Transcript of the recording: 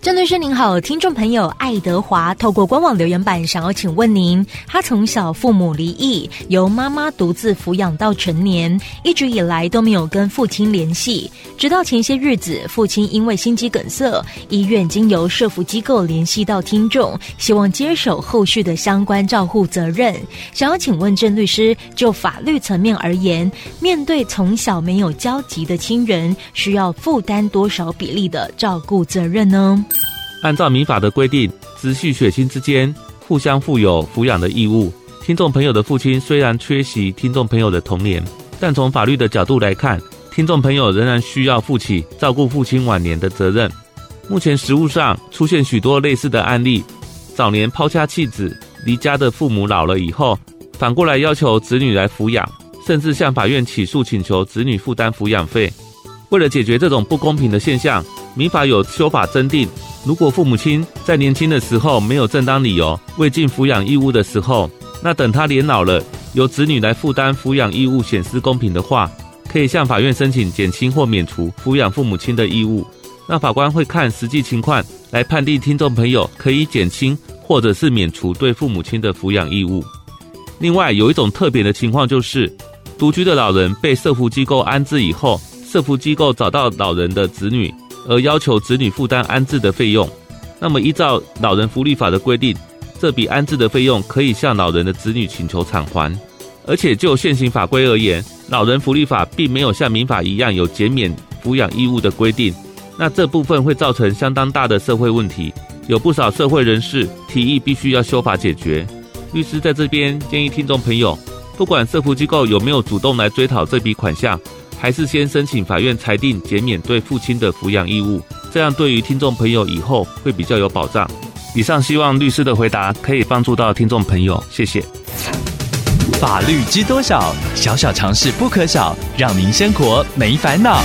郑律师您好，听众朋友爱德华透过官网留言板想要请问您，他从小父母离异，由妈妈独自抚养到成年，一直以来都没有跟父亲联系，直到前些日子，父亲因为心肌梗塞，医院经由社福机构联系到听众，希望接手后续的相关照护责任，想要请问郑律师，就法律层面而言，面对从小没有交集的亲人，需要负担多少比例的照顾责任呢？按照民法的规定，直系血亲之间互相负有抚养的义务。听众朋友的父亲虽然缺席听众朋友的童年，但从法律的角度来看，听众朋友仍然需要负起照顾父亲晚年的责任。目前实务上出现许多类似的案例：早年抛家弃子，离家的父母老了以后，反过来要求子女来抚养，甚至向法院起诉请求子女负担抚养费。为了解决这种不公平的现象，民法有修法增订。如果父母亲在年轻的时候没有正当理由未尽抚养义务的时候，那等他年老了，由子女来负担抚养义务，显失公平的话，可以向法院申请减轻或免除抚养父母亲的义务。那法官会看实际情况来判定听众朋友可以减轻或者是免除对父母亲的抚养义务。另外，有一种特别的情况就是，独居的老人被社福机构安置以后，社福机构找到老人的子女。而要求子女负担安置的费用，那么依照老人福利法的规定，这笔安置的费用可以向老人的子女请求偿还。而且就现行法规而言，老人福利法并没有像民法一样有减免抚养义务的规定，那这部分会造成相当大的社会问题，有不少社会人士提议必须要修法解决。律师在这边建议听众朋友，不管社福机构有没有主动来追讨这笔款项。还是先申请法院裁定减免对父亲的抚养义务，这样对于听众朋友以后会比较有保障。以上希望律师的回答可以帮助到听众朋友，谢谢。法律知多少？小小常识不可少，让您生活没烦恼。